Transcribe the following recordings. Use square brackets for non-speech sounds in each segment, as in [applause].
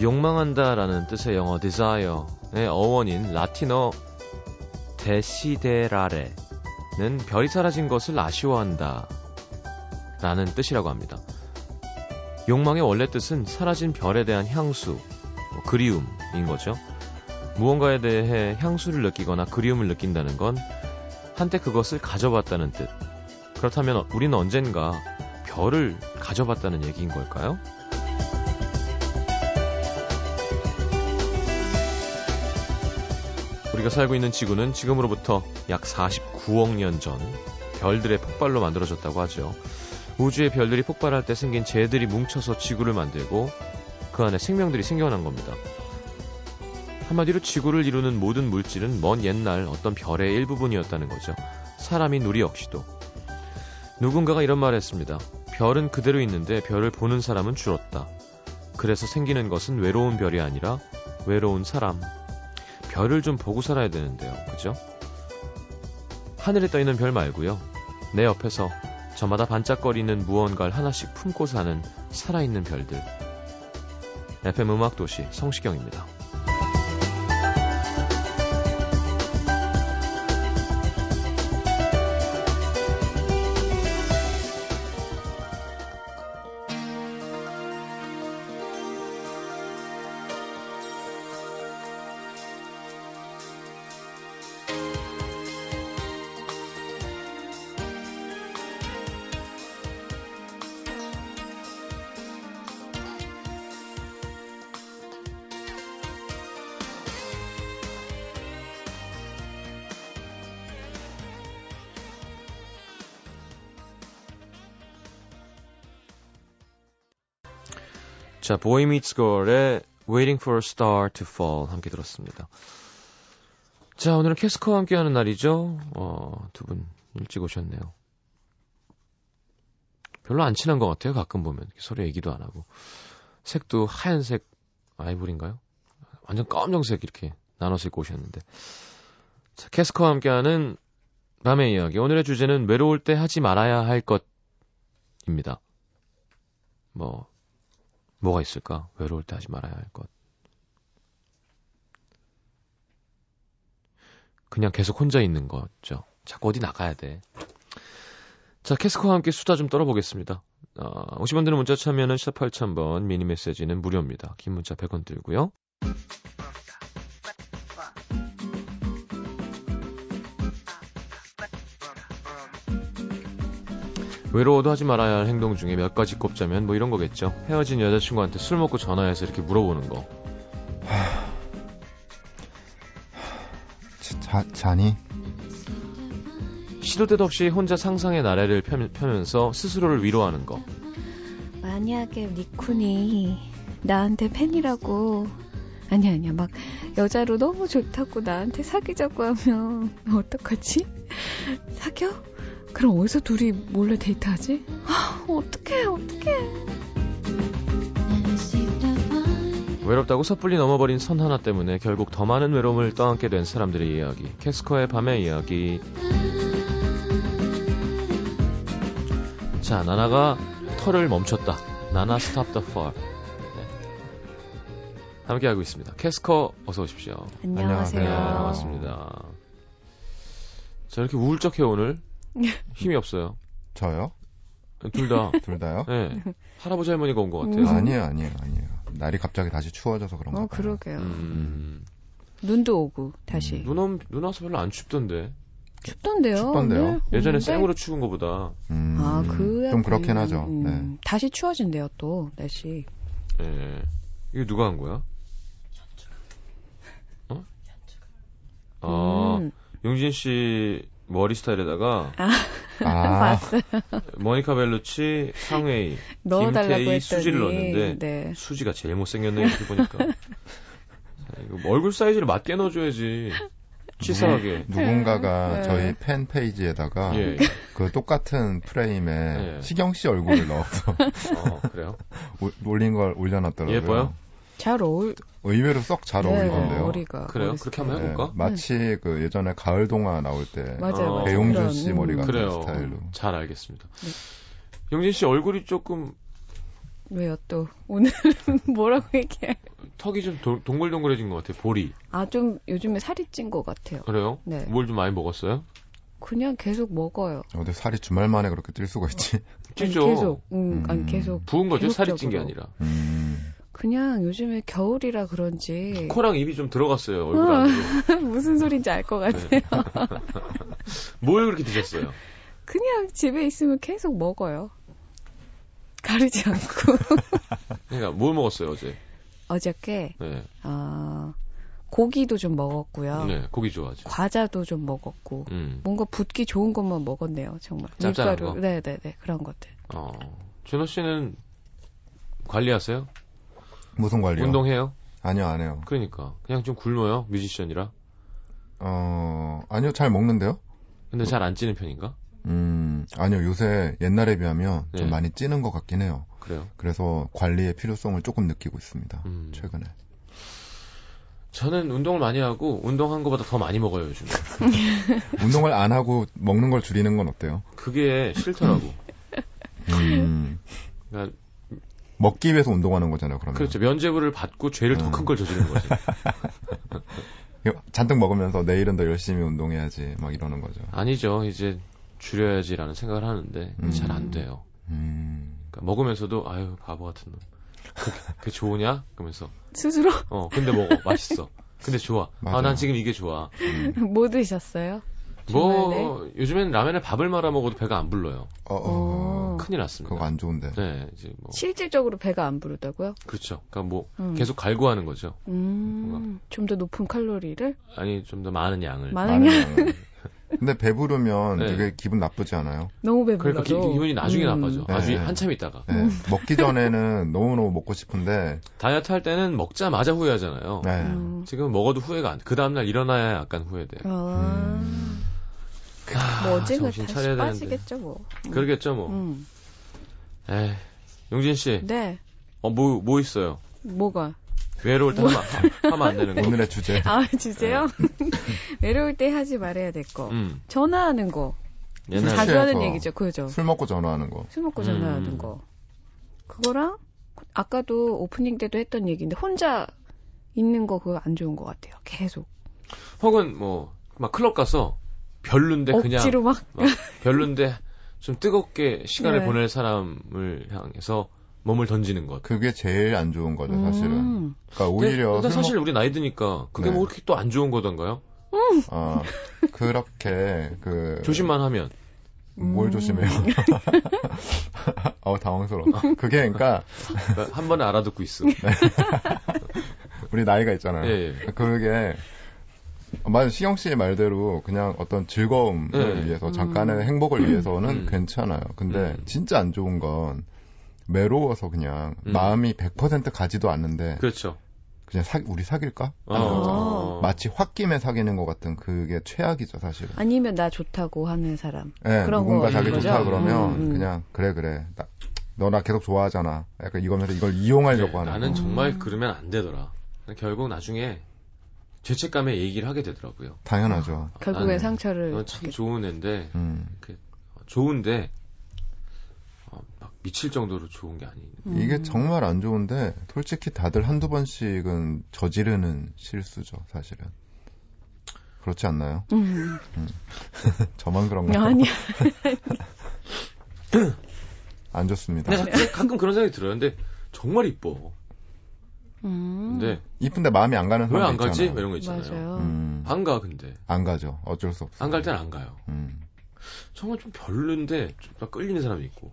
욕망한다라는 뜻의 영어 desire의 어원인 라틴어 데시데라레는 별이 사라진 것을 아쉬워한다 라는 뜻이라고 합니다. 욕망의 원래 뜻은 사라진 별에 대한 향수, 뭐 그리움인 거죠. 무언가에 대해 향수를 느끼거나 그리움을 느낀다는 건 한때 그것을 가져봤다는 뜻. 그렇다면 우리는 언젠가 별을 가져봤다는 얘기인 걸까요? 우리가 살고 있는 지구는 지금으로부터 약 49억 년 전 별들의 폭발로 만들어졌다고 하죠. 우주의 별들이 폭발할 때 생긴 재들이 뭉쳐서 지구를 만들고 그 안에 생명들이 생겨난 겁니다. 한마디로 지구를 이루는 모든 물질은 먼 옛날 어떤 별의 일부분이었다는 거죠. 사람인 우리 역시도. 누군가가 이런 말을 했습니다. 별은 그대로 있는데 별을 보는 사람은 줄었다. 그래서 생기는 것은 외로운 별이 아니라 외로운 사람. 별을 좀 보고 살아야 되는데요. 그죠? 하늘에 떠 있는 별 말고요. 내 옆에서 저마다 반짝거리는 무언가를 하나씩 품고 사는 살아있는 별들. FM 음악도시 성시경입니다. 자, 보이 미츠 걸의 Waiting for a Star to Fall 함께 들었습니다. 자, 오늘은 캐스커와 함께하는 날이죠. 어, 두 분 일찍 오셨네요. 별로 안 친한 것 같아요. 가끔 보면 서로 얘기도 안 하고 색도 하얀색 아이보리인가요? 완전 검정색 이렇게 나눠서 입고 오셨는데. 자, 캐스커와 함께하는 밤의 이야기. 오늘의 주제는 외로울 때 하지 말아야 할 것입니다. 뭐 뭐가 있을까? 외로울 때 하지 말아야 할 것. 그냥 계속 혼자 있는 거죠. 자꾸 어디 나가야 돼. 자, 캐스커와 함께 수다 좀 떨어보겠습니다. 어, 50원 드는 문자 참여는 샵 8000번, 미니 메시지는 무료입니다. 긴 문자 100원 들고요. 외로워도 하지 말아야 할 행동 중에 몇 가지 꼽자면 뭐 이런 거겠죠. 헤어진 여자친구한테 술 먹고 전화해서 이렇게 물어보는 거. 자, 자니? 시도 때도 없이 혼자 상상의 나래를 펴면서 스스로를 위로하는 거. 만약에 니쿤이 나한테 팬이라고 아니 아니야 막 여자로 너무 좋다고 나한테 사귀자고 하면 어떡하지? 사겨? 그럼 어디서 둘이 몰래 데이트하지? 아, 어떡해, 어떡해. 외롭다고 섣불리 넘어버린 선 하나 때문에 결국 더 많은 외로움을 떠안게 된 사람들의 이야기. 캐스커의 밤의 이야기. 자, 나나가 털을 멈췄다. 나나 스탑 더 fall. 네. 함께하고 있습니다. 캐스커 어서 오십시오. 안녕하세요. 네, 반갑습니다. 자, 이렇게 우울적해 오늘. 힘이 없어요. 저요? 둘 다. [laughs] 둘 다요? 네. 할아버지 할머니가 온 것 같아요. 음. 아니에요, 아니에요, 아니에요. 날이 갑자기 다시 추워져서 그런가 어, 봐요. 그러게요. 음. 눈도 오고 다시. 음. 눈, 오, 눈 와서 별로 안 춥던데. 춥던데요. 춥던데요? 오늘? 예전에? 생으로 추운 것보다. 음, 아, 그 좀 그렇긴 하죠. 음, 네. 다시 추워진대요, 또 날씨. 예. 이거 누가 한 거야? 어? [laughs] 아, 음. 용진 씨 머리 스타일에다가 아, [laughs] 모니카 벨루치, 상웨이, 김태희, 수지를 넣었는데 네. 수지가 제일 못생겼네 이렇게 보니까. [laughs] 얼굴 사이즈를 맞게 넣어줘야지. 치사하게. 누군가가 네. 저희 팬 페이지에다가 예. 그 똑같은 프레임에 예. 시경 씨 얼굴을 넣어서 어, 그래요? [laughs] 올- 올린 걸 올려놨더라고요. 예뻐요? 잘 어울. 의외로 썩잘 네, 어울리던데요. 머리가. 그래요? 머리 그렇게 한번. 해볼까? 마치 그 예전에 가을 동화 나올 때 맞아요, 어, 맞아요. 배용준 씨 머리 음. 같은 그래요. 스타일로. 잘 알겠습니다. 네. 용진 씨 얼굴이 조금 왜요 또 오늘 [laughs] 뭐라고 얘기해? 턱이 좀 도- 동글동글해진 것 같아요. 볼이. 아 좀 요즘에 살이 찐 것 같아요. 그래요? 네. 뭘 좀 많이 먹었어요? 그냥 계속 먹어요. 어디 살이 주말 만에 그렇게 뛸 수가 있지? 아니, 찌죠. 계속. 음, 아니 음. 계속. 부은 거죠? 살이 찐게 계속적으로. 아니라. 음. 그냥 요즘에 겨울이라 그런지 코랑 입이 좀 들어갔어요. 얼굴 안으로. [laughs] 무슨 소린지 알 것 같아요. 네. [laughs] 뭘 그렇게 드셨어요? 그냥 집에 있으면 계속 먹어요. 가리지 않고. [laughs] 그러니까 뭘 먹었어요 어제? 어저께 네, 아 고기도 좀 먹었고요. 네 고기 좋아하죠. 과자도 좀 먹었고. 음, 뭔가 붓기 좋은 것만 먹었네요, 정말. 짭짤한 밀가루. 거? 네 네 네, 그런 것들. 어, 준호 씨는 관리하세요? 무슨 관리요? 운동해요? 아니요, 안 해요. 그러니까 그냥 좀 굶어요 뮤지션이라. 어, 아니요, 잘 먹는데요? 근데 잘 안 찌는 편인가? 음, 아니요, 요새 옛날에 비하면 좀 네. 많이 찌는 것 같긴 해요. 그래요. 그래서 관리의 필요성을 조금 느끼고 있습니다. 음. 최근에. 저는 운동을 많이 하고 운동한 것보다 더 많이 먹어요 요즘. [laughs] 운동을 안 하고 먹는 걸 줄이는 건 어때요? 그게 싫더라고. 음, 그러니까 먹기 위해서 운동하는 거잖아요, 그러면. 그렇죠. 면제부를 받고 죄를 더 음. 큰걸 저지르는 거지. [laughs] 잔뜩 먹으면서 내일은 더 열심히 운동해야지, 막 이러는 거죠. 아니죠. 이제 줄여야지라는 생각을 하는데 음. 잘안 돼요. 음, 그러니까 먹으면서도 아유 바보 같은 놈. 그게, 그게 좋으냐? 그러면서 스스로 어 근데 먹어 맛있어. 근데 좋아. 아 맞아요. 난 지금 이게 좋아. 음. [laughs] 뭐 드셨어요? 뭐 요즘엔 라면에 밥을 말아 먹어도 배가 안 불러요. 어, 어, 어. 큰일 났습니다. 그거 안 좋은데. 네, 이제 뭐 실질적으로 배가 안 부르다고요? 그렇죠. 그러니까 뭐 음. 계속 갈구하는 거죠. 음, 좀더 높은 칼로리를? 아니 좀 더 많은 양을. 많은 양, 양을. 근데 배부르면 네. 되게 기분 나쁘지 않아요? 너무 배불러도. 그러니까 기, 기분이 나중에 음. 나빠져. 네. 아주 한참 있다가. 네, 먹기 전에는 너무너무 먹고 싶은데, 다이어트 할 때는 먹자마자 후회하잖아요. 네. 음. 지금 먹어도 후회가 안 돼. 그 다음날 일어나야 약간 후회돼요. 아, 음. 아, 뭐 언젠가 정신 차려야 되는데. 빠지겠죠, 뭐. 음. 그러겠죠, 뭐. 음. 에이, 용진 씨, 네. 어, 뭐, 뭐 있어요? 뭐가? 외로울 때 하면, 하- 하면 안 되는 거. 오늘의 주제. 아, 주제요? [laughs] 외로울 때 하지 말아야 될 거. 음, 전화하는 거. 옛날, 취해서. 자주 하는 얘기죠, 그죠? 술 먹고 전화하는 거. 술 먹고 전화하는 음. 거. 그거랑 아까도 오프닝 때도 했던 얘기인데 혼자 있는 거 그거 안 좋은 것 같아요. 계속 혹은 뭐, 막 클럽 가서 별론데 그냥, 억지로 막 막 별론데 좀 뜨겁게 시간을 네. 보낼 사람을 향해서 몸을 던지는 것. 그게 제일 안 좋은 거죠, 사실은. 음. 그러니까 오히려 근데 술 사실 먹- 우리 나이 드니까 그게 네. 뭐 그렇게 또 안 좋은 거던가요? 어, 그렇게 그 조심만 하면. 뭘 음. 조심해요? [laughs] 어 당황스러워. 그게 그러니까 한 번에 알아듣고 있어. [laughs] 우리 나이가 있잖아요. 예, 예. 그게 어, 맞아 시경 씨의 말대로 그냥 어떤 즐거움을 네. 위해서 잠깐의 행복을 위해서는 음. 괜찮아요. 근데 음. 진짜 안 좋은 건 외로워서 그냥 음. 마음이 100% 가지도 않는데 그렇죠. 그냥 사, 우리 사귈까? 어. 마치 홧김에 사귀는 것 같은 그게 최악이죠 사실은. 아니면 나 좋다고 하는 사람. 예, 그런 누군가 거 자기 있는 좋다 거죠? 그러면 음, 음. 그냥 그래 그래 너나 계속 좋아하잖아. 약간 이거면서 이걸 이용하려고 네, 하는 나는 거. 정말 음. 그러면 안 되더라. 결국 나중에 죄책감에 얘기를 하게 되더라고요. 당연하죠. 결국엔 나는 상처를 넌참 좋은 애인데 음. 좋은데 어, 막 미칠 정도로 좋은 게 아닌. 음. 이게 정말 안 좋은데 솔직히 다들 한두 번씩은 저지르는 실수죠, 사실은. 그렇지 않나요? 음. [laughs] 저만 그런가요? 아니야. [laughs] 안 좋습니다. 근데 가끔, 가끔 그런 생각이 들어요. 근데 정말 이뻐. 음. 근데 이쁜데 마음이 안 가는 왜 사람 안 가지? 있잖아요. 뭐 이런 거 있잖아요. 맞아요. 음, 안가 근데 안 가죠. 어쩔 수 없어. 안갈 때는 안 가요. 음. 정말 좀 별론데 좀막 끌리는 사람이 있고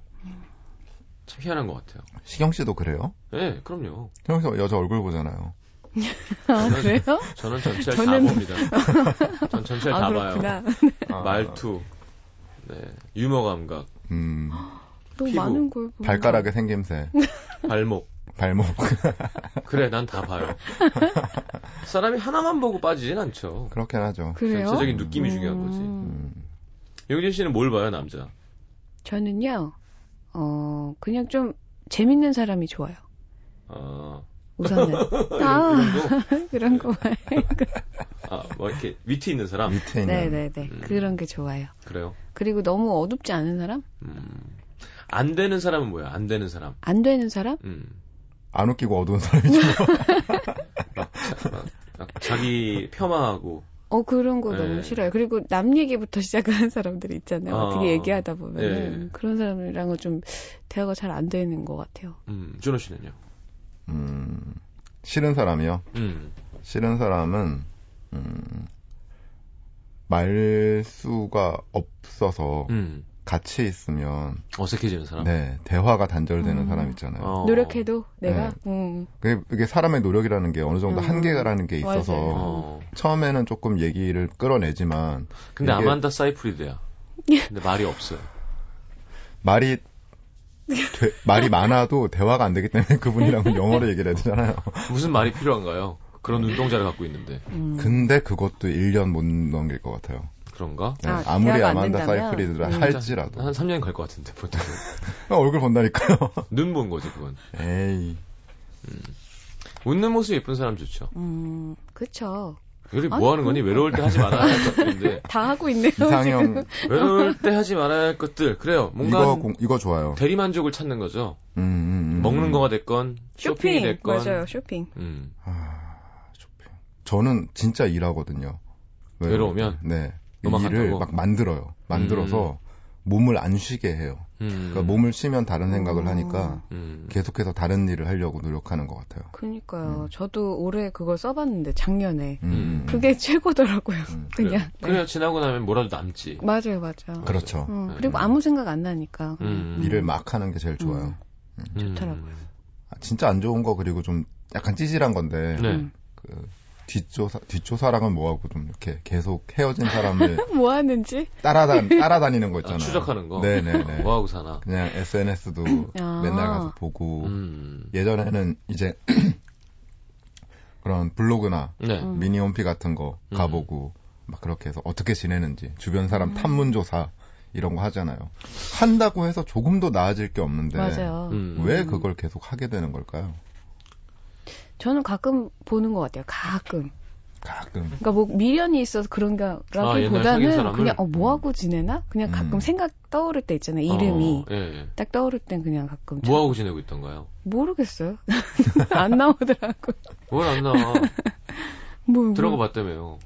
참 희한한 것 같아요. 시경 씨도 그래요? 네, 그럼요. 시경 씨 여자 얼굴 보잖아요. [laughs] 아, 그래요? 저는 전체를 저는- 다 봅니다. [laughs] 전 전체를 아, 다 봐요. 그렇구나. 아, 말투, 네, 유머 감각, 음, 너무 피부, 많은 걸 보면. 발가락의 생김새, 발목. 발목. [laughs] 그래, 난 다 봐요. [laughs] 사람이 하나만 보고 빠지진 않죠. 그렇긴 하죠. 그래요? 전체적인 느낌이 음. 중요한 거지. 음. 용진 씨는 뭘 봐요, 남자? 저는요, 어, 그냥 좀 재밌는 사람이 좋아요. 아, 우선은. 아, [laughs] 그런 거 봐요. 아, 뭐 이렇게 위트 있는 사람? 밑에 있는. 네네네. 음. 그런 게 좋아요. 그래요? 그리고 너무 어둡지 않은 사람? 음. 안 되는 사람은 뭐야? 안 되는 사람. 안 되는 사람? 음. 안 웃기고 어두운 사람이죠. [laughs] 막 자기 폄하하고 어 그런 거 네. 너무 싫어요. 그리고 남 얘기부터 [laughs] 시작하는 사람들이 있잖아요. 아. 어떻게 얘기하다 보면은 네. 그런 사람이랑은 좀 대화가 잘 안 되는 것 같아요. 음, 준호 씨는요? 음, 싫은 사람이요. 음. 싫은 사람은 음, 말수가 없어서 음. 같이 있으면 어색해지는 사람. 네 대화가 단절되는 음. 사람 있잖아요. 어. 노력해도 내가 음. 그게, 이게 사람의 노력이라는 게 어느 정도 음. 한계라는 게 있어서. 어. 처음에는 조금 얘기를 끌어내지만 근데 이게- 아만다 사이프리드야. 근데 말이 없어요. [laughs] 말이 되- 말이 많아도 대화가 안 되기 때문에 그분이랑 영어로 얘기를 해야 되잖아요. 무슨 말이 필요한가요? 그런 눈동자를 갖고 있는데. 음. 근데 그것도 1년 못 넘길 것 같아요. 그런가? 네, 아, 아, 무리 아만다? 사이프리드라 음. 할지라도 한 3년 갈 것 같은데, 보통. [laughs] 얼굴 본다니까요. [laughs] 눈 본 거지, 그건. 에이 웃는 모습 예쁜 사람 좋죠. 음, 그쵸. 우리 아니, 뭐 하는 거니? 외로울 때 하지 말아야 할 [laughs] 것들인데. 다 하고 있네요. 이상형 외로울 때 하지 말아야 할 것들. 그래요. 뭔가 이거 공- 이거 좋아요. 대리 만족을 찾는 거죠. 음, 음, 음. 먹는 거가 됐건, 쇼핑이 쇼핑. 됐건. 맞아요, 쇼핑. 음. 아, 쇼핑. 저는 진짜 일하거든요. 왜- 외로우면? 네. 일을? 막 만들어요. 만들어서 몸을 안 쉬게 해요. 음. 그러니까 몸을 쉬면 다른 생각을 음. 하니까 음. 계속해서 다른 일을 하려고 노력하는 것 같아요. 그니까요. 음. 저도 올해 그걸 써봤는데, 작년에. 음, 음. 그게 최고더라고요. 음, [laughs] 그래요. 그냥. 네. 그래야 지나고 나면 뭐라도 남지. 맞아요, 맞아요. 그렇죠. 음, 네. 그리고 아무 생각 안 나니까. 음. 일을 막 하는 게 제일 좋아요. 좋더라고요. 음. 아, 진짜 안 좋은 거 그리고 좀 약간 찌질한 건데 네. 음. 그 뒷조사 뒷조사랑은 뭐하고 좀 이렇게 계속 헤어진 사람을 [laughs] 뭐 하는지? 따라다 따라다니는 거 아, 있잖아요. 추적하는 거. 네네네. [laughs] 뭐 하고 사나. 그냥 SNS도 [clears throat] 아. 맨날 가서 보고 음. 예전에는 이제 [clears throat] 그런 블로그나 네. 음. 미니 홈피 같은 거 음. 가보고 막 그렇게 해서 어떻게 지내는지 주변 사람 음. 탐문조사 이런 거 하잖아요. 한다고 해서 조금도 나아질 게 없는데 맞아요. 음. 왜 그걸 계속 하게 되는 걸까요? 저는 가끔 보는 것 같아요. 가끔. 가끔 그러니까 뭐 미련이 있어서 그런 아? 그냥 어, 뭐 하고 지내나? 그냥 가끔 음. 생각 떠오를 때 있잖아요. 이름이 어, 예, 예. 딱 떠오를 땐 그냥 가끔 뭐 하고 지내고 있던가요? 모르겠어요. [laughs] 안 나오더라고. 뭘 안 나와. [laughs] 뭐, 들어가 뭐. 봤다며요.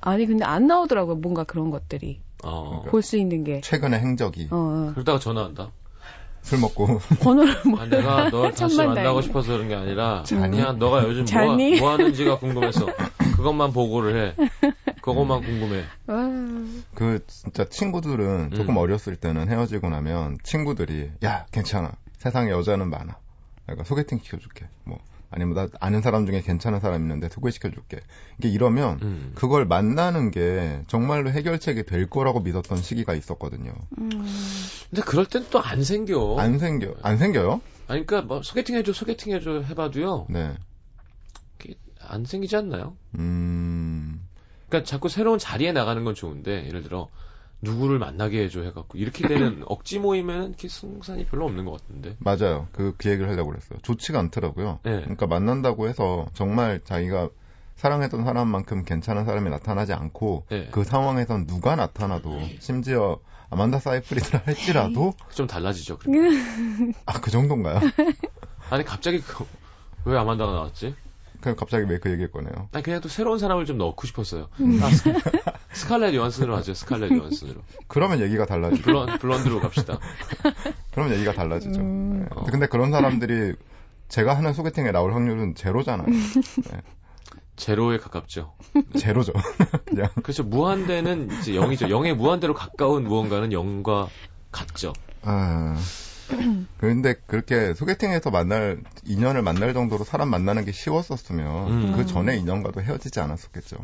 아니 근데 안 나오더라고요. 뭔가 그런 것들이 어. 볼수 있는 게. 최근의 행적이 어, 어. 그러다가 전화한다. 술 먹고 [laughs] 번호를 뭐 아, 내가 널 다시 만나고 다행이네. 싶어서 그런 게 아니라 자니? 그냥 너가 요즘 뭐, 뭐 하는지가 궁금해서 그것만 보고를 해. 그것만 궁금해. 와. 그 진짜 친구들은 조금 음. 어렸을 때는 헤어지고 나면 친구들이 야 괜찮아 세상에 여자는 많아 내가 소개팅 시켜줄게 뭐 아니면 나 아는 사람 중에 괜찮은 사람 있는데 소개시켜줄게 이게 이러면 음. 그걸 만나는 게 정말로 해결책이 될 거라고 믿었던 시기가 있었거든요 음. 근데 그럴 땐 또 안 생겨. 안 생겨 안 생겨요 아니, 그러니까 뭐 소개팅 해줘, 소개팅 해줘 해봐도요. 네 안 생기지 않나요? 음, 그러니까 자꾸 새로운 자리에 나가는 건 좋은데 예를 들어 누구를 만나게 해줘 해갖고 이렇게 되는 [laughs] 억지 모임에는 이렇게 승산이 별로 없는 것 같은데. 맞아요. 그, 그 얘기를 하려고 그랬어요. 좋지가 않더라고요. 네. 그러니까 만난다고 해서 정말 자기가 사랑했던 사람만큼 괜찮은 사람이 나타나지 않고 네. 그 상황에선 누가 나타나도 심지어 아만다 사이프리드라 할지라도 [laughs] 좀 달라지죠. 그러면. 아그 정도인가요? [laughs] 아니 갑자기 그, 왜 아만다가 나왔지? 그럼 갑자기 왜 그 얘기를 꺼내요? 아니 그냥 또 새로운 사람을 좀 넣고 싶었어요. 음. 아, 스, 스칼렛 요한슨으로 하죠. 스칼렛 요한슨으로. [laughs] 그러면 얘기가 달라지죠. 블론 블론드로 갑시다. [laughs] 그러면 얘기가 달라지죠. 음. 네. 어. 근데 그런 사람들이 제가 하는 소개팅에 나올 확률은 제로잖아요. 제로에 가깝죠. 제로죠. [laughs] 그냥 그렇죠. 무한대는 이제 0이죠. 0의 무한대로 가까운 무언가는 0과 같죠. 아. 그런데 그렇게 소개팅에서 만날 인연을 만날 정도로 사람 만나는 게 쉬웠었으면 음. 그 전에 인연과도 헤어지지 않았었겠죠.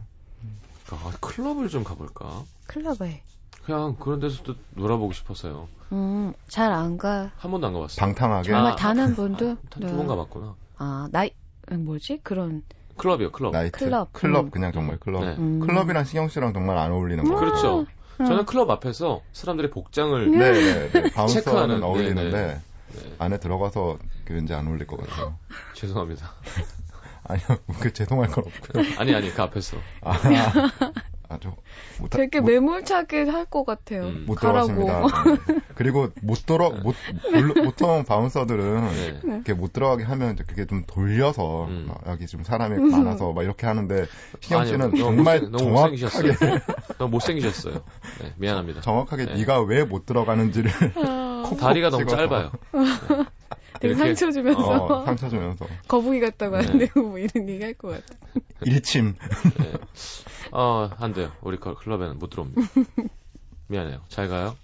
아, 클럽을 좀 가볼까? 클럽에. 그냥 그런 데서도 놀아보고 싶었어요. 음, 잘 안 가. 한 번도 안 가봤어요. 방탕하게 정말 아, 단 한 번도. 네. 한두번 가봤구나. 아, 나이, 뭐지? 그런. 클럽이요, 클럽. 나이트 클럽. 클럽 음. 그냥 정말 클럽. 네. 음. 클럽이랑 신경 씨랑 정말 안 어울리는 거 같아요. 그렇죠. 저는 클럽 앞에서 사람들의 복장을 네, 네, 네. [laughs] 바운서는 체크하는, 어울리는데 네, 안에 들어가서 그 왠지 안 어울릴 것 같아요. [laughs] 죄송합니다. [laughs] 아니요, [laughs] 그 죄송할 건 없고요. [laughs] 아니 아니 그 앞에서 아, 아주 못, 되게 못, 매몰차게 할 것 같아요. 음. 못. 들어갔습니다. 네. 그리고 못 들어 못 물론 보통 바운서들은 네. 이렇게 못 들어가게 하면 이제 그게 좀 돌려서 음. 막 여기 좀 사람이 많아서 막 이렇게 하는데 희경 아니요, 씨는 너무 정말 너무 못생기셨어요. 정확하게 너무 못생기셨어요. 네, 미안합니다. 정확하게 네. 네가 왜 못 들어가는지를 아, 콕 다리가 너무 찍어서. 짧아요. [laughs] 되게 상처 주면서 어, 상처 주면서 [laughs] 거북이 같다고 네. 하는데 뭐 이런 얘기 할 것 같아. [laughs] 일침 네. 어, 안 돼요. 우리 클- 클럽에는 못 들어옵니다. [laughs] 미안해요. 잘 가요.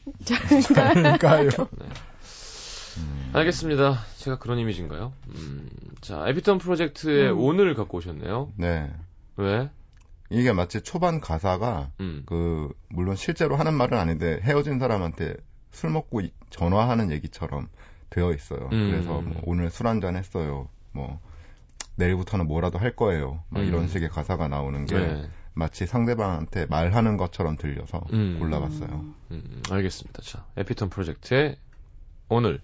그러니까요. 네. 알겠습니다. 제가 그런 이미지인가요? 음, 자, 에피톤 프로젝트의 음. 오늘 갖고 오셨네요. 네. 왜? 이게 마치 초반 가사가 음, 그 물론 실제로 하는 말은 아닌데 헤어진 사람한테 술 먹고 이- 전화하는 얘기처럼 되어 있어요. 음. 그래서 뭐 오늘 술 한잔 했어요. 뭐 내일부터는 뭐라도 할 거예요. 막 음. 이런 식의 가사가 나오는 게 네. 마치 상대방한테 말하는 것처럼 들려서 음. 골라봤어요. 음. 음, 알겠습니다. 자, 에피톤 프로젝트의 오늘.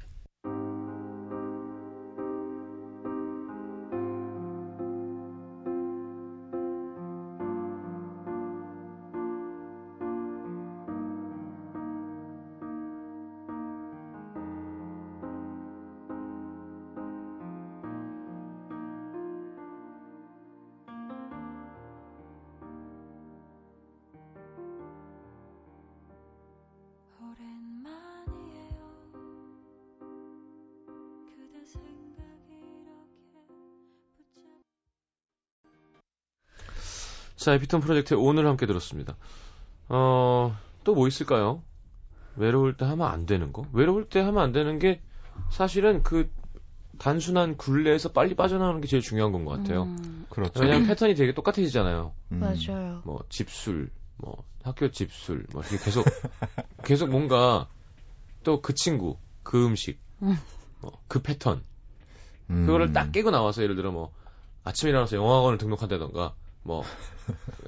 자, 에피톤 프로젝트의 오늘 함께 들었습니다. 어, 또 뭐 있을까요? 외로울 때 하면 안 되는 거? 외로울 때 하면 안 되는 게 사실은 그 단순한 굴레에서 빨리 빠져나오는 게 제일 중요한 건 것 같아요. 음, 그렇죠. 왜냐하면 패턴이 되게 똑같아지잖아요. 음. 맞아요. 뭐 집술, 뭐 학교 집술, 뭐 이렇게 계속 [laughs] 계속 뭔가 또 그 친구, 그 음식, 음. 뭐그 패턴 음. 그거를 딱 깨고 나와서 예를 들어 뭐 아침에 일어나서 영어학원을 등록한다던가 뭐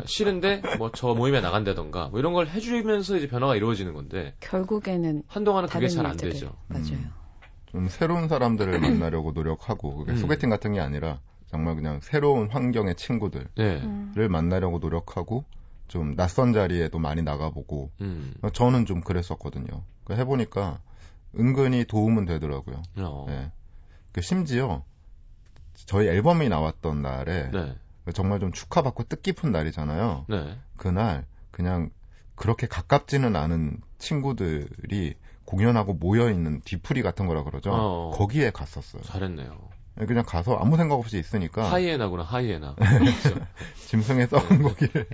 싫은데 뭐 저 모임에 나간다던가 뭐 이런 걸 해주면서 이제 변화가 이루어지는 건데 결국에는 한동안은 그게 잘 안. 되죠. 맞아요. 음. 좀 새로운 사람들을 [clears throat] 만나려고 노력하고 그게 음. 소개팅 같은 게 아니라 정말 그냥 새로운 환경의 친구들을 네. 음. 만나려고 노력하고 좀 낯선 자리에도 많이 나가보고 음. 저는 좀 그랬었거든요. 그 해보니까 은근히 도움은 되더라고요. 어. 네. 그 심지어 저희 앨범이 나왔던 날에 네. 정말 좀 축하받고 뜻깊은 날이잖아요. 네. 그날 그냥 그렇게 가깝지는 않은 친구들이 공연하고 모여 있는 뒤풀이 같은 거라 그러죠. 어. 거기에 갔었어요. 잘했네요. 그냥 가서 아무 생각 없이 있으니까 하이에나구나, 하이에나. [laughs] 그렇죠. 짐승에 썩은 고기를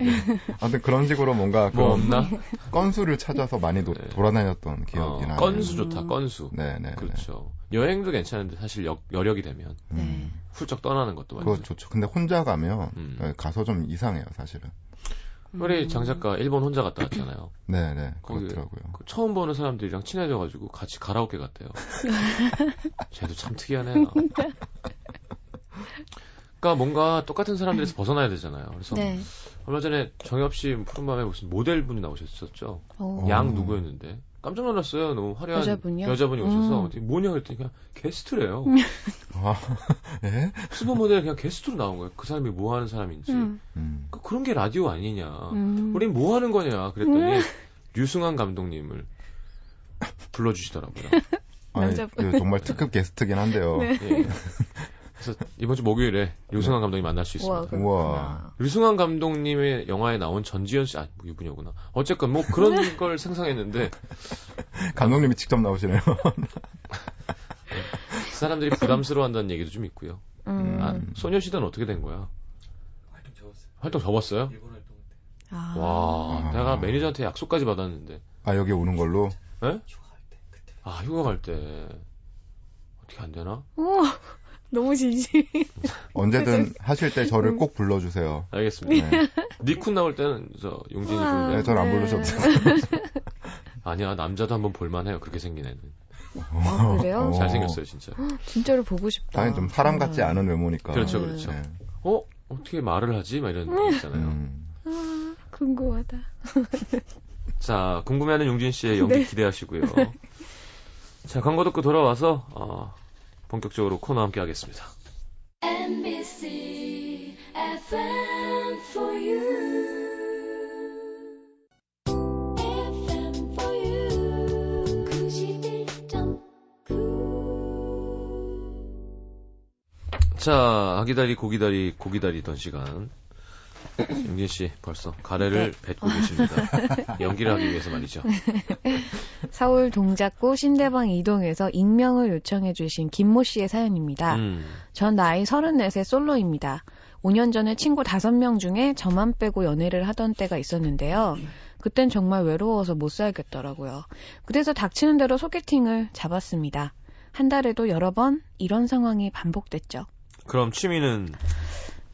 아무튼 그런 식으로 뭔가 뭐 없나? 건수를 찾아서 많이 도, 네. 돌아다녔던 기억이 어, 나요. 건수 좋다, 건수. 네네. 그렇죠. 여행도 괜찮은데 사실 여, 여력이 되면 네. 음, 훌쩍 떠나는 것도 그거 완전. 좋죠. 근데 혼자 가면 음. 네, 가서 좀 이상해요, 사실은. 우리 장 작가 일본 혼자 갔다 왔잖아요. 네네. [clears throat] 거기- 그렇더라고요. 그 처음 보는 사람들이랑 친해져가지고 같이 가라오케 갔대요. [laughs] 쟤도 참 특이하네요. 그러니까 뭔가 똑같은 사람들에서 벗어나야 되잖아요. 그래서 네. 얼마 전에 정엽 씨 푸른밤에 무슨 모델분이 나오셨었죠. 오. 양 누구였는데 깜짝 놀랐어요. 너무 화려한 여자분이요? 여자분이 오셔서 음. 뭐냐 그랬더니 그냥 게스트래요. [laughs] 아, 예? 슈퍼 모델 그냥 게스트로 나온 거예요. 그 사람이 뭐 하는 사람인지. 음. 음. 그- 그런 게 라디오 아니냐. 음. 우린 뭐 하는 거냐 그랬더니 류승환 감독님을 불러주시더라고요. [laughs] 아니, 남자분. 그 정말 특급 게스트긴 한데요. 네. 예. 그래서 이번 주 목요일에 류승환 감독님 만날 수 있습니다. 우와. 류승환 감독님의 영화에 나온 전지현 씨, 아, 뭐 이분이구나. 어쨌건 뭐 그런 [laughs] 걸 상상했는데 감독님이 직접 나오시네요. 사람들이 부담스러워한다는 얘기도 좀 있고요. 음. 아, 소녀시대는 어떻게 된 거야? 활동 접었어요. 활동 접었어요? 일본 활동 때 아. 와, 아. 내가 매니저한테 약속까지 받았는데. 아, 여기 오는 걸로? 예? 휴가할 때 그때 아, 휴가 갈 때 어떻게 안 되나? 너무 진심. 언제든 하실 때 저를 꼭 불러주세요. 알겠습니다. 네, 니쿤 나올 때는 저 용진이 우와. 부르면 네 저를 안 네. 불러셔도 돼요. [laughs] 아니야 남자도 한번 볼만해요. 그렇게 생긴 애는 아, 그래요? 어. 잘생겼어요 진짜. [gasps] 진짜로 보고 싶다. 당연히 좀 사람 같지. 않은 외모니까. 그렇죠, 네. 그렇죠. 네. 어 어떻게 말을 하지? 막 이런 거 있잖아요. 음. 아, 궁금하다. [laughs] 자 궁금해하는 용진 씨의 연기 네. 기대하시고요. 자 광고 듣고 돌아와서 어, 본격적으로 코너 함께 하겠습니다. MBC FM for you. 자, 아기다리 고기다리 고기다리던 시간 윤진 씨, 벌써 가래를 뱉고 계십니다. [laughs] 연기를 하기 위해서 말이죠. 서울 동작구 신대방 이동에서 익명을 요청해 주신 김모 씨의 사연입니다. 음, 전 나이 34세 솔로입니다. 5년 전에 친구 5명 중에 저만 빼고 연애를 하던 때가 있었는데요. 그땐 정말 외로워서 못 살겠더라고요. 그래서 닥치는 대로 소개팅을 잡았습니다. 한 달에도 여러 번 이런 상황이 반복됐죠. 그럼 취미는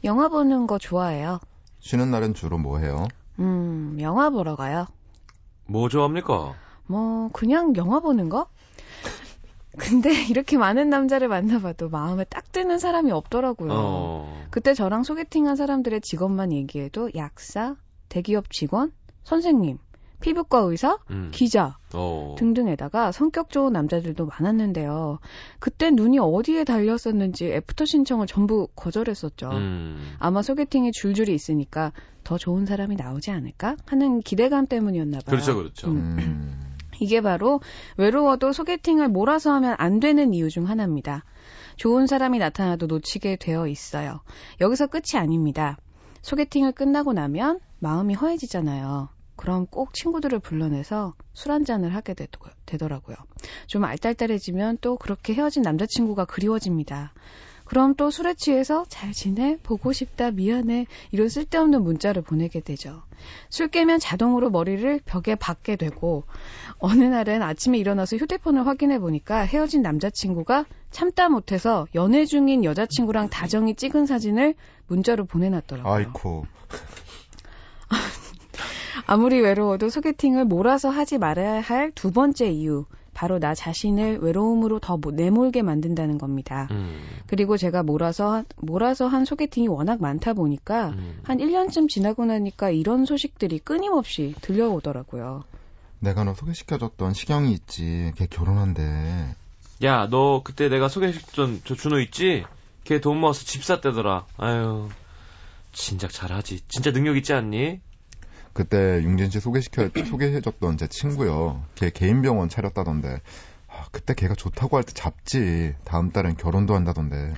영화 보는 거 좋아해요. 쉬는 날은 주로 뭐 해요? 음, 영화 보러 가요. 뭐 좋아합니까? 뭐, 그냥 영화 보는 거? 근데 [laughs] 이렇게 많은 남자를 만나봐도 마음에 딱 드는 사람이 없더라고요. 어, 그때 저랑 소개팅한 사람들의 직업만 얘기해도 약사, 대기업 직원, 선생님, 피부과 의사, 음, 기자 어, 등등에다가 성격 좋은 남자들도 많았는데요. 그때 눈이 어디에 달렸었는지 애프터 신청을 전부 거절했었죠. 음, 아마 소개팅이 줄줄이 있으니까 더 좋은 사람이 나오지 않을까 하는 기대감 때문이었나 봐요. 그렇죠, 그렇죠. 음. 음. [laughs] 이게 바로 외로워도 소개팅을 몰아서 하면 안 되는 이유 중 하나입니다. 좋은 사람이 나타나도 놓치게 되어 있어요. 여기서 끝이 아닙니다. 소개팅을 끝나고 나면 마음이 허해지잖아요. 그럼 꼭 친구들을 불러내서 술 한잔을 하게 되, 되더라고요. 좀 알딸딸해지면 또 그렇게 헤어진 남자친구가 그리워집니다. 그럼 또 술에 취해서 잘 지내? 보고 싶다, 미안해. 이런 쓸데없는 문자를 보내게 되죠. 술 깨면 자동으로 머리를 벽에 박게 되고, 어느 날은 아침에 일어나서 휴대폰을 확인해 보니까 헤어진 남자친구가 참다 못해서 연애 중인 여자친구랑 다정히 찍은 사진을 문자로 보내놨더라고요. 아이코. [laughs] 아무리 외로워도 소개팅을 몰아서 하지 말아야 할 두 번째 이유. 바로 나 자신을 외로움으로 더 모- 내몰게 만든다는 겁니다. 음, 그리고 제가 몰아서, 몰아서 한 소개팅이 워낙 많다 보니까 음. 한 1년쯤 지나고 나니까 이런 소식들이 끊임없이 들려오더라고요. 내가 너 소개시켜줬던 시경이 있지. 걔 결혼한대. 야, 너 그때 내가 소개시켰던 저 준호 있지? 걔 돈 모아서 집 샀대더라. 아유, 진작 잘하지. 진짜 능력 있지 않니? 그때 융진 씨 소개시켜 소개해줬던 제 친구요. 걔 개인 병원 차렸다던데. 아, 그때 걔가 좋다고 할 때 잡지. 다음 달엔 결혼도 한다던데.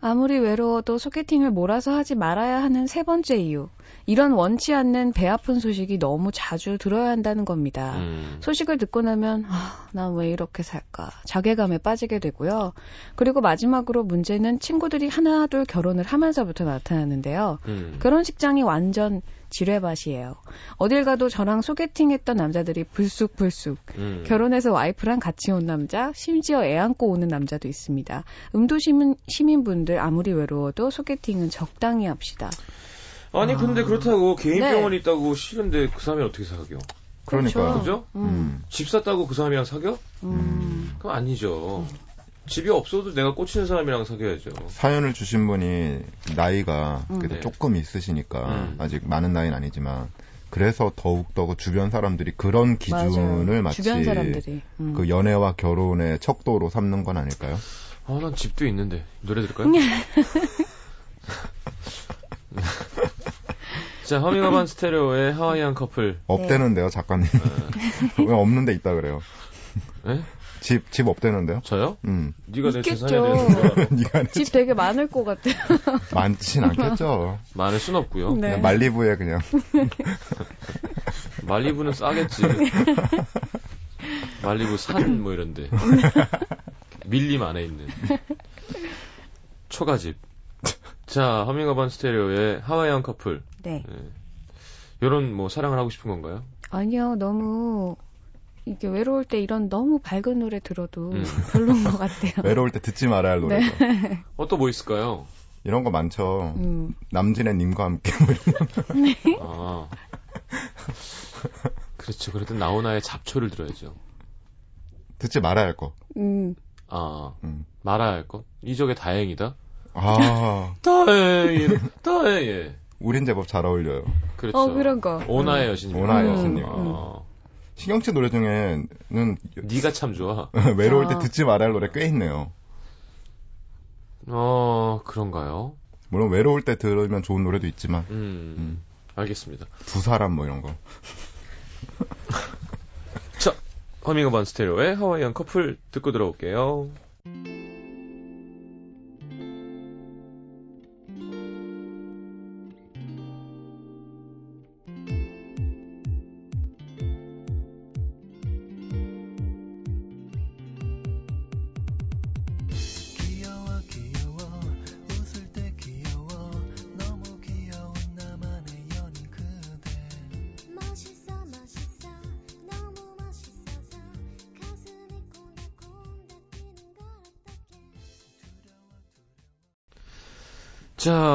아무리 외로워도 소개팅을 몰아서 하지 말아야 하는 세 번째 이유. 이런 원치 않는 배 아픈 소식이 너무 자주 들어야 한다는 겁니다. 음, 소식을 듣고 나면 아, 난 왜 이렇게 살까 자괴감에 빠지게 되고요. 그리고 마지막으로 문제는 친구들이 하나둘 결혼을 하면서부터 나타나는데요. 음. 결혼식장이 완전 지뢰밭이에요. 어딜 가도 저랑 소개팅했던 남자들이 불쑥불쑥 음. 결혼해서 와이프랑 같이 온 남자, 심지어 애 안고 오는 남자도 있습니다. 음도 시민, 시민분들 아무리 외로워도 소개팅은 적당히 합시다. 아니 근데 그렇다고 개인 네. 병원이 있다고 싫은데 그 사람이 어떻게 사겨? 그러니까요. 그죠? 음. 음. 집 샀다고 그 사람이랑 사겨? 음. 그럼 아니죠. 집이 없어도 내가 꽂히는 사람이랑 사귀어야죠. 사연을 주신 분이 나이가 음. 그래도 네. 조금 있으시니까 음. 아직 많은 나이는 아니지만 그래서 더욱더 그 주변 사람들이 그런 기준을 맞아요. 마치 주변 사람들이. 음. 그 연애와 결혼의 척도로 삼는 건 아닐까요? 아, 난 집도 있는데. 노래 들을까요? [laughs] 자, 허밍어반 스테레오의 하와이안 커플. 없대는데요, 작가님. 네. [laughs] 왜 없는데 있다 그래요? 에? 집, 집 없대는데요? 저요? 음. 네가 내 있겠죠. 재산에 대해서 니가 내- 집 되게 많을 것 같아요. [laughs] 많진 않겠죠. 많을 순 없고요. 네. 그냥 말리부에 그냥. [laughs] 말리부는 싸겠지. 말리부 산 뭐 이런데. [laughs] 밀림 안에 있는. 초가집. 자, 허밍어반 스테레오의 하와이안 커플. 네. 요런 뭐 사랑을 하고 싶은 건가요? 아니요, 너무 이게 외로울 때 이런 너무 밝은 노래 들어도 음. [laughs] 별로인 것 같아요. 외로울 때 듣지 말아야 할 노래죠. 어, 또뭐 있을까요? 이런 거 많죠. 음, 남진의 님과 함께. 뭐 이런 [laughs] 아. 그렇죠. 그래도 나오나의 잡초를 들어야죠. 듣지 말아야 할 거. 음, 아, 음. 말아야 할 것. 이적의 다행이다. 아, 다행, 다행, 예. 우린 제법 잘 어울려요. 그렇죠. 어 그런 거. 오나의 음. 여신. 오나의 여신님. 아, 신경치 노래 중에는 네가 참 좋아. [laughs] 외로울 때 아. 듣지 말아야 할 노래 꽤 있네요. 어, 그런가요? 물론 외로울 때 들으면 좋은 노래도 있지만 음, 음. 알겠습니다. 두 사람 뭐 이런 거. [laughs] 자, 허밍어반 스테레오의 하와이안 커플 듣고 들어올게요.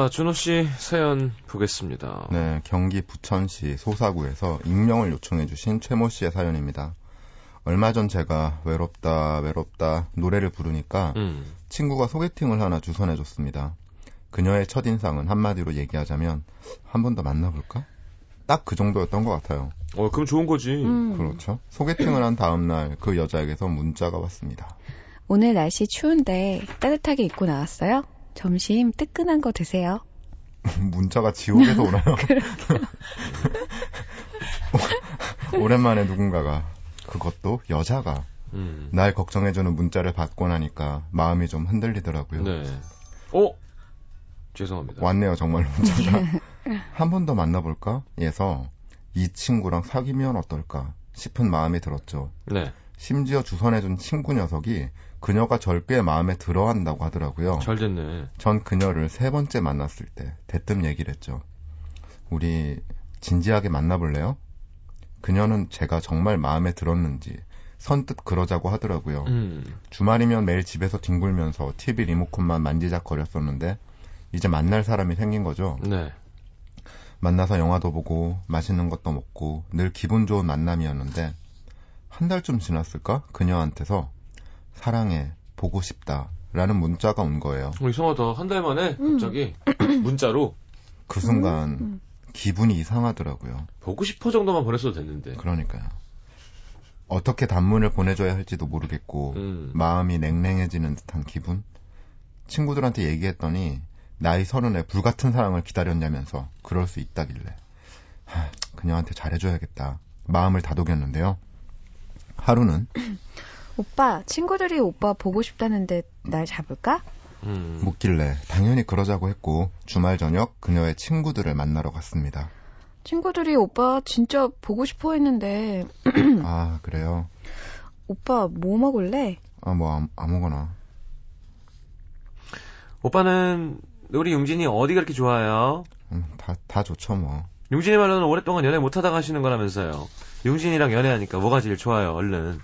자, 준호 씨 사연 보겠습니다. 네, 경기 부천시 소사구에서 익명을 요청해주신 최모 씨의 사연입니다. 얼마 전 제가 외롭다, 외롭다 노래를 부르니까 음. 친구가 소개팅을 하나 주선해줬습니다. 그녀의 첫인상은 한마디로 얘기하자면 한 번 더 만나볼까? 딱 그 정도였던 것 같아요. 어, 그럼 좋은 거지. 음. 그렇죠. 소개팅을 한 다음날 그 여자에게서 문자가 왔습니다. 오늘 날씨 추운데 따뜻하게 입고 나왔어요? 점심 뜨끈한 거 드세요. [laughs] 문자가 지옥에서 [laughs] 오나요? [laughs] 오랜만에 누군가가 그것도 여자가 음. 날 걱정해주는 문자를 받고 나니까 마음이 좀 흔들리더라고요. 네. 어? 죄송합니다. 왔네요, 정말 문자가. 한 번 더 만나볼까? 에서 이 친구랑 사귀면 어떨까 싶은 마음이 들었죠. 네. 심지어 주선해준 친구 녀석이 그녀가 절 꽤 마음에 들어 한다고 하더라고요. 잘 됐네. 전 그녀를 세 번째 만났을 때 대뜸 얘기를 했죠. 우리 진지하게 만나볼래요? 그녀는 제가 정말 마음에 들었는지 선뜻 그러자고 하더라고요. 음. 주말이면 매일 집에서 뒹굴면서 TV 리모컨만 만지작거렸었는데 이제 만날 사람이 생긴 거죠. 네. 만나서 영화도 보고 맛있는 것도 먹고 늘 기분 좋은 만남이었는데 한 달쯤 지났을까? 그녀한테서 사랑해, 보고 싶다 라는 문자가 온 거예요. 어, 이상하다. 한 달 만에 음. 갑자기 [clears throat] 문자로 그 순간 음. 기분이 이상하더라고요. 보고 싶어 정도만 보냈어도 됐는데. 그러니까요. 어떻게 단문을 보내줘야 할지도 모르겠고 음. 마음이 냉랭해지는 듯한 기분? 친구들한테 얘기했더니 나이 서른에 불같은 사랑을 기다렸냐면서 그럴 수 있다길래 하, 그녀한테 잘해줘야겠다 마음을 다독였는데요. 하루는 [clears throat] 오빠, 친구들이 오빠 보고 싶다는데 날 잡을까? 음. 묻길래 당연히 그러자고 했고 주말 저녁 그녀의 친구들을 만나러 갔습니다. 친구들이 오빠 진짜 보고 싶어 했는데 [clears throat] 아 그래요? 오빠 뭐 먹을래? 아 뭐 아무거나 오빠는 우리 용진이 어디 그렇게 좋아요? 음, 다, 다 좋죠 뭐. 용진이 말로는 오랫동안 연애 못하다가 하시는 거라면서요. 용진이랑 연애하니까 뭐가 제일 좋아요, 얼른.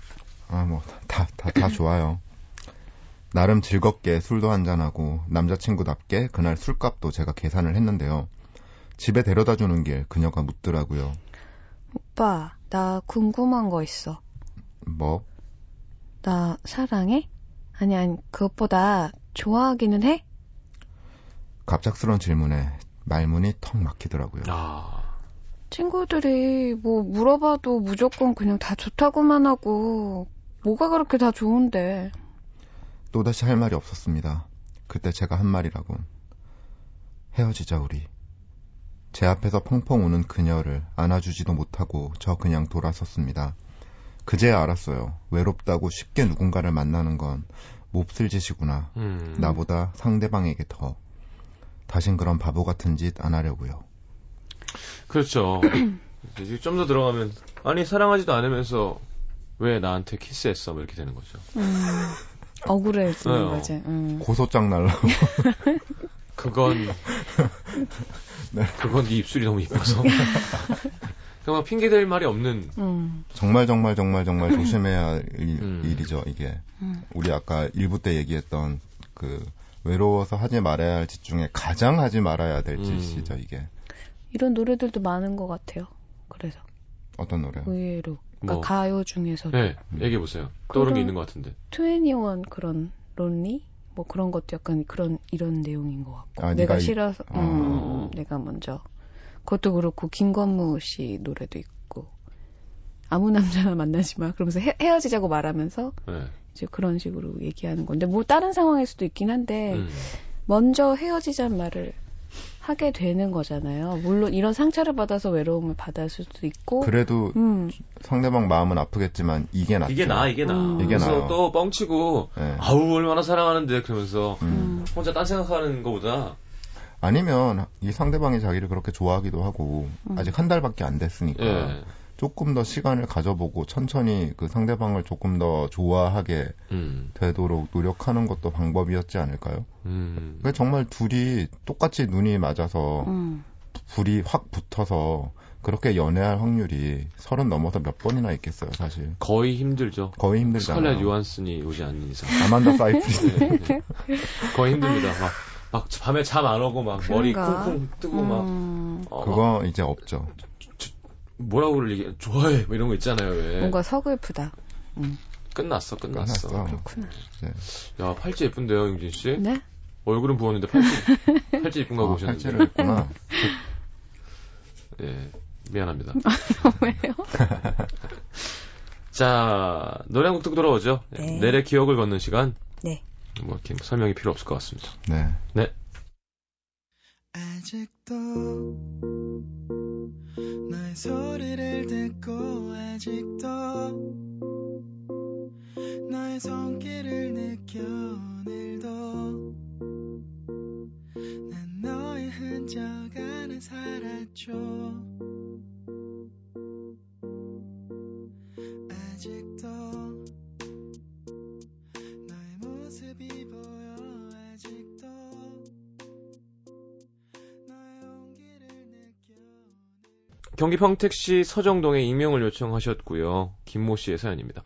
아, 뭐, 다, 다, 다 좋아요. 나름 즐겁게 술도 한잔하고, 남자친구답게 그날 술값도 제가 계산을 했는데요. 집에 데려다 주는 길 그녀가 묻더라고요. 오빠, 나 궁금한 거 있어. 뭐, 나 사랑해? 아니, 아니, 그것보다 좋아하기는 해? 갑작스런 질문에 말문이 턱 막히더라고요. 아. 친구들이 뭐 물어봐도 무조건 그냥 다 좋다고만 하고 뭐가 그렇게 다 좋은데. 또다시 할 말이 없었습니다. 그때 제가 한 말이라곤. 헤어지자, 우리. 제 앞에서 펑펑 우는 그녀를 안아주지도 못하고 저 그냥 돌아섰습니다. 그제야 알았어요. 외롭다고 쉽게 누군가를 만나는 건 몹쓸 짓이구나. 음. 나보다 상대방에게 더. 다신 그런 바보 같은 짓 안 하려고요. 그렇죠. [clears throat] 좀 더 들어가면 아니 사랑하지도 않으면서 왜 나한테 키스했어? 뭐 이렇게 되는 거죠. 음, 억울해지는 네. 거지. 음. 고소장 날라고. [laughs] 그건 [laughs] 네. 그건 네 입술이 너무 이뻐서. 그냥 핑계 댈 말이 없는. 음. 정말 정말 정말 정말 조심해야 할 일, 음. 일이죠, 이게. 음. 우리 아까 일부 때 얘기했던 그 외로워서 하지 말아야 할 짓 중에 가장 하지 말아야 될 음. 짓이죠, 이게. 이런 노래들도 많은 것 같아요. 그래서 어떤 노래요? 의외로 그러니까 뭐. 가요 중에서도 네, 얘기해 보세요. 떠오른 게 있는 것 같은데. 21 그런 론리 뭐 그런 것도 약간 그런 이런 내용인 것 같고 아, 내가 네가 이- 싫어서 어. 음, 내가 먼저 그것도 그렇고 김건무 씨 노래도 있고 아무 남자나 만나지 마 그러면서 헤, 헤어지자고 말하면서 네. 이제 그런 식으로 얘기하는 건데 뭐 다른 상황일 수도 있긴 한데 음. 먼저 헤어지자는 말을 하게 되는 거잖아요. 물론 이런 상처를 받아서 외로움을 받을 수도 있고 그래도 음, 상대방 마음은 아프겠지만 이게 낫죠. 이게 나, 이게 나. 음. 이게 그래서 나아요. 또 뻥치고 네. 아우 얼마나 사랑하는데 그러면서 음. 음, 혼자 딴 생각하는 것보다 아니면 이 상대방이 자기를 그렇게 좋아하기도 하고 음. 아직 한 달밖에 안 됐으니까 예. 조금 더 시간을 가져보고 천천히 그 상대방을 조금 더 좋아하게 음. 되도록 노력하는 것도 방법이었지 않을까요? 음. 그러니까 정말 둘이 똑같이 눈이 맞아서 음. 불이 확 붙어서 그렇게 연애할 확률이 서른 넘어서 몇 번이나 있겠어요, 사실. 거의 힘들죠. 거의 힘들잖아요. 스칼렛 요한슨이 오지 않는 이상. 아만다 사이프리스. 네, [laughs] 네. 거의 힘듭니다. 막 막 밤에 잠 안 오고 막 머리 그런가? 쿵쿵 뜨고 막 음, 어, 막 그거 이제 없죠. 뭐라고 그러게 좋아해 뭐 이런 거 있잖아요 왜 뭔가 서글프다. 끝났어 끝났어 끝났어. 그렇구나. 야 팔찌 예쁜데요 용진 씨 네? 얼굴은 부었는데 팔찌 [laughs] 팔찌 예쁜 거 아, 보셨는데 팔찌를 했구나. 예 미안합니다 [laughs] 왜요? [laughs] 자 노래 한 곡 듣고 돌아오죠 네. 내래 기억을 걷는 시간 네. 뭐 이렇게 설명이 필요 없을 것 같습니다 네. 아직도 너의 소리를 듣고 아직도 너의 손길을 느껴 오늘도 난 너의 흔적 안에 살았죠 아직도 너의 모습이 보여 경기 평택시 서정동에 익명을 요청하셨고요. 김모 씨의 사연입니다.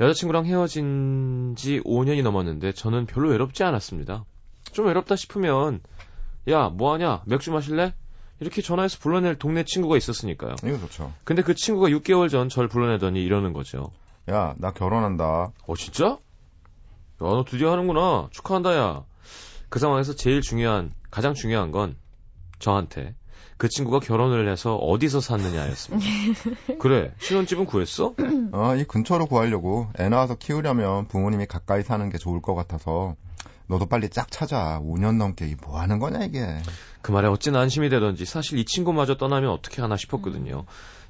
여자친구랑 헤어진 지 5년이 넘었는데 저는 별로 외롭지 않았습니다. 좀 외롭다 싶으면 야 뭐하냐 맥주 마실래? 이렇게 전화해서 불러낼 동네 친구가 있었으니까요. 이거 좋죠. 근데 그 친구가 6개월 전 절 불러내더니 이러는 거죠. 야, 나 결혼한다. 어 진짜? 야 너 드디어 하는구나. 축하한다 야. 그 상황에서 제일 중요한 가장 중요한 건 저한테 그 친구가 결혼을 해서 어디서 샀느냐였습니다. 그래 신혼집은 구했어? 어, 이 근처로 구하려고 애 낳아서 키우려면 부모님이 가까이 사는 게 좋을 것 같아서 너도 빨리 짝 찾아. 5년 넘게 이뭐 하는 거냐 이게. 그 말에 어찌나 안심이 되던지 사실 이 친구마저 떠나면 어떻게 하나 싶었거든요.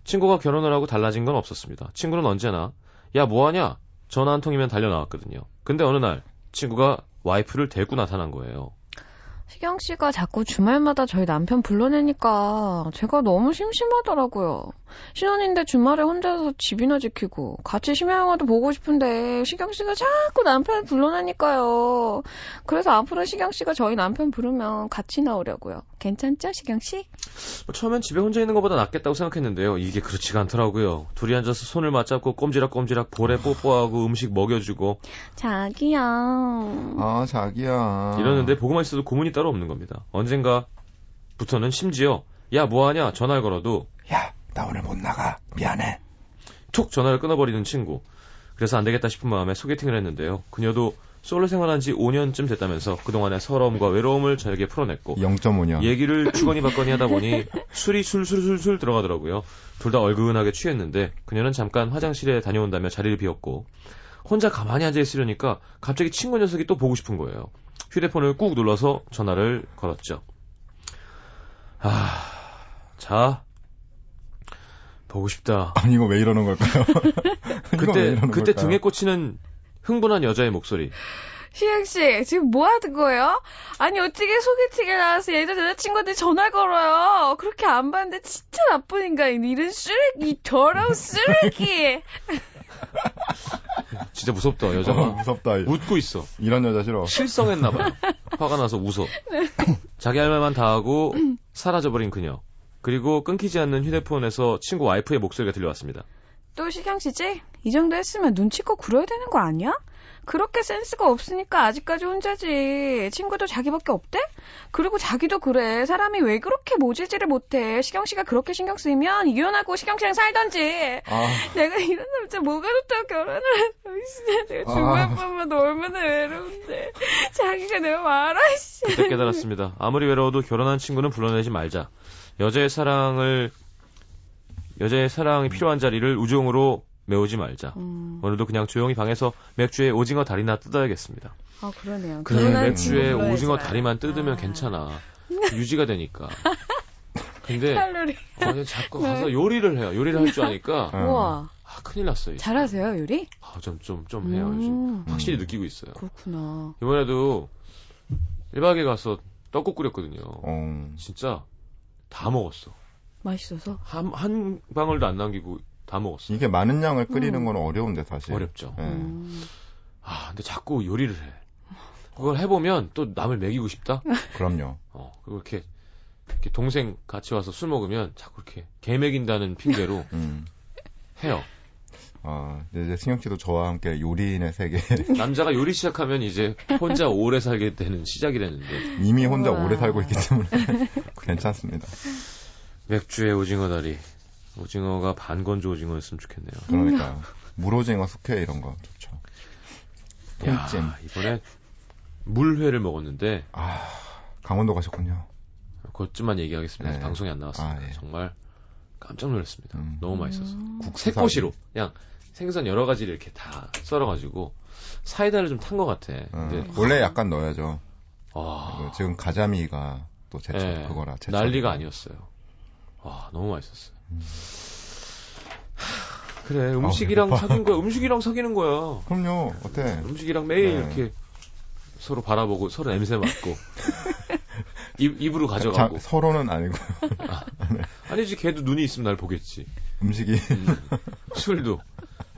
친구가 결혼을 하고 달라진 건 없었습니다. 친구는 언제나 야 뭐하냐 전화 한 통이면 달려 나왔거든요. 근데 어느 날 친구가 와이프를 데리고 나타난 거예요. 시경 씨가 자꾸 주말마다 저희 남편 불러내니까 제가 너무 심심하더라고요. 신혼인데 주말에 혼자서 집이나 지키고 같이 심야영화도 보고 싶은데 시경 씨가 자꾸 남편을 불러내니까요. 그래서 앞으로 시경 씨가 저희 남편 부르면 같이 나오려고요. 괜찮죠, 시경 씨? 뭐 처음엔 집에 혼자 있는 것보다 낫겠다고 생각했는데요. 이게 그렇지가 않더라고요. 둘이 앉아서 손을 맞잡고 꼼지락꼼지락 볼에 뽀뽀하고 음식 먹여주고 자기야. 아, 자기야. 이러는데 보고만 있어도 고문이 따로 없는 겁니다. 언젠가 부터는 심지어 야 뭐하냐 전화를 걸어도 야, 나 오늘 못 나가. 미안해. 툭 전화를 끊어버리는 친구. 그래서 안 되겠다 싶은 마음에 소개팅을 했는데요. 그녀도 솔로 생활한 지 5년쯤 됐다면서 그동안의 서러움과 외로움을 저에게 풀어냈고 0.5년. 얘기를 주거니 받거니 하다 보니 술이 술술술술 들어가더라고요. 둘 다 얼근하게 취했는데 그녀는 잠깐 화장실에 다녀온다며 자리를 비웠고 혼자 가만히 앉아 있으려니까 갑자기 친구 녀석이 또 보고 싶은 거예요. 휴대폰을 꾹 눌러서 전화를 걸었죠. 아, 자, 보고 싶다. 아니, 이거 왜 이러는 걸까요? [laughs] 그때 이러는 그때 걸까요? 등에 꽂히는 흥분한 여자의 목소리. 시경 씨, 지금 뭐 하는 거예요? 아니, 어떻게 소개팅에 나와서 예전 여자친구한테 전화 걸어요? 그렇게 안 봤는데 진짜 나쁜 인간이 이런 쓰레기, 더러운 쓰레기. [laughs] [laughs] 진짜 무섭다 어, 여자가 무섭다. 웃고 있어. 이런 여자 싫어. 실성했나봐요. [laughs] 화가 나서 웃어. [laughs] 자기 할 말만 다 하고 사라져버린 그녀. 그리고 끊기지 않는 휴대폰에서 친구 와이프의 목소리가 들려왔습니다. 또 시경 씨지? 이 정도 했으면 눈치껏 굴어야 되는 거 아니야? 그렇게 센스가 없으니까 아직까지 혼자지. 친구도 자기밖에 없대? 그리고 자기도 그래. 사람이 왜 그렇게 모질지를 못해. 시경 씨가 그렇게 신경 쓰이면 이혼하고 시경 씨랑 살던지. 아, [laughs] 내가 이런 남자 뭐가 좋다고 결혼을 했어. 진짜 내가 아. 중간밤마다 얼마나 외로운데. 자기가 내가 말아, 씨. 그때 깨달았습니다. 아무리 외로워도 결혼한 친구는 불러내지 말자. 여자의 사랑을 여자의 사랑이 필요한 자리를 우정으로 메우지 말자. 음, 오늘도 그냥 조용히 방에서 맥주에 오징어 다리나 뜯어야겠습니다. 아, 그러네요. 그래, 맥주에 오징어 다리만 뜯으면 아. 괜찮아. 유지가 되니까. [laughs] 근데 칼로리. 어, 자꾸 가서 요리를 해요. 요리를 할 줄 아니까 어. [laughs] 우와. 아, 큰일 났어요. 이제. 잘하세요, 요리? 아, 좀, 좀, 좀 해요, 요즘. 음, 확실히 느끼고 있어요. 그렇구나. 이번에도 1박에 가서 떡국 끓였거든요. 어. 진짜 다 먹었어. 맛있어서. 한, 한 방울도 안 남기고 다 먹었어. 이게 많은 양을 끓이는 음. 건 어려운데 사실. 어렵죠. 예. 음. 아, 근데 자꾸 요리를 해. 그걸 해보면 또 남을 먹이고 싶다? 그럼요. 어, 그리고 이렇게, 이렇게 동생 같이 와서 술 먹으면 자꾸 이렇게 개 먹인다는 핑계로 [laughs] 음. 해요. 아, 이제 승영 씨도 저와 함께 요리인의 세계 [laughs] 남자가 요리 시작하면 이제 혼자 오래 살게 되는 시작이랬는데 이미 혼자 우와. 오래 살고 있기 때문에 [laughs] 괜찮습니다. 맥주에 오징어 다리. 오징어가 반건조 오징어였으면 좋겠네요. 그러니까 물오징어 숙회 이런 거 좋죠. 야, 통찜. 이번에 물회를 먹었는데 아, 강원도 가셨군요. 그것쯤만 얘기하겠습니다. 네. 방송이 안 나왔습니다. 아, 예. 정말 깜짝 놀랐습니다. 음. 너무 맛있었어요. 음. 국수 새꼬시로 그냥 생선 여러 가지를 이렇게 다 썰어가지고 사이다를 좀 탄 것 같아. 어, 근데 원래 약간 넣어야죠. 아, 그 지금 가자미가 또 제철 예, 그거라 제철. 난리가 아니었어요. 와 너무 맛있었어요. 음. 하, 그래 음식이랑 배고파. 사귄 거야. 음식이랑 사귀는 거야. 그럼요. 어때? 음식이랑 매일 네. 이렇게 서로 바라보고 서로 냄새 맡고 [laughs] 입, 입으로 가져가고 자, 서로는 아니고 아니지 걔도 눈이 있으면 날 보겠지. 음식이 음, 술도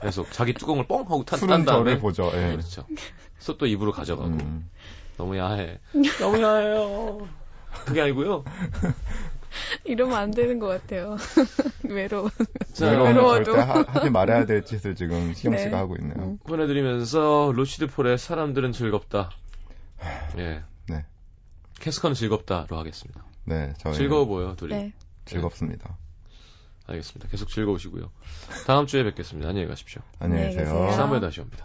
계속 자기 뚜껑을 뻥 하고 탄, 딴 술은 다음에 저를 보죠. 예. 그렇죠. 또, 또 입으로 가져가고 음. 너무 야해. 너무 야해요. 그게 아니고요. [laughs] [laughs] 이러면 안 되는 것 같아요. [laughs] 외로워. 자, 외로워도. 절대 하, 하지 말아야 될 짓을 지금 시경 네. 씨가 하고 있네요. 음. 보내드리면서 루시드 폴의 사람들은 즐겁다. 예. 네. 캐스커는 즐겁다로 하겠습니다. 네, 저희 즐거워 보여 둘이. 네. 즐겁습니다. 알겠습니다. 계속 즐거우시고요. 다음 주에 뵙겠습니다. 안녕히 가십시오. 안녕히 안녕히 계세요. 계세요. 3부에 다시 옵니다.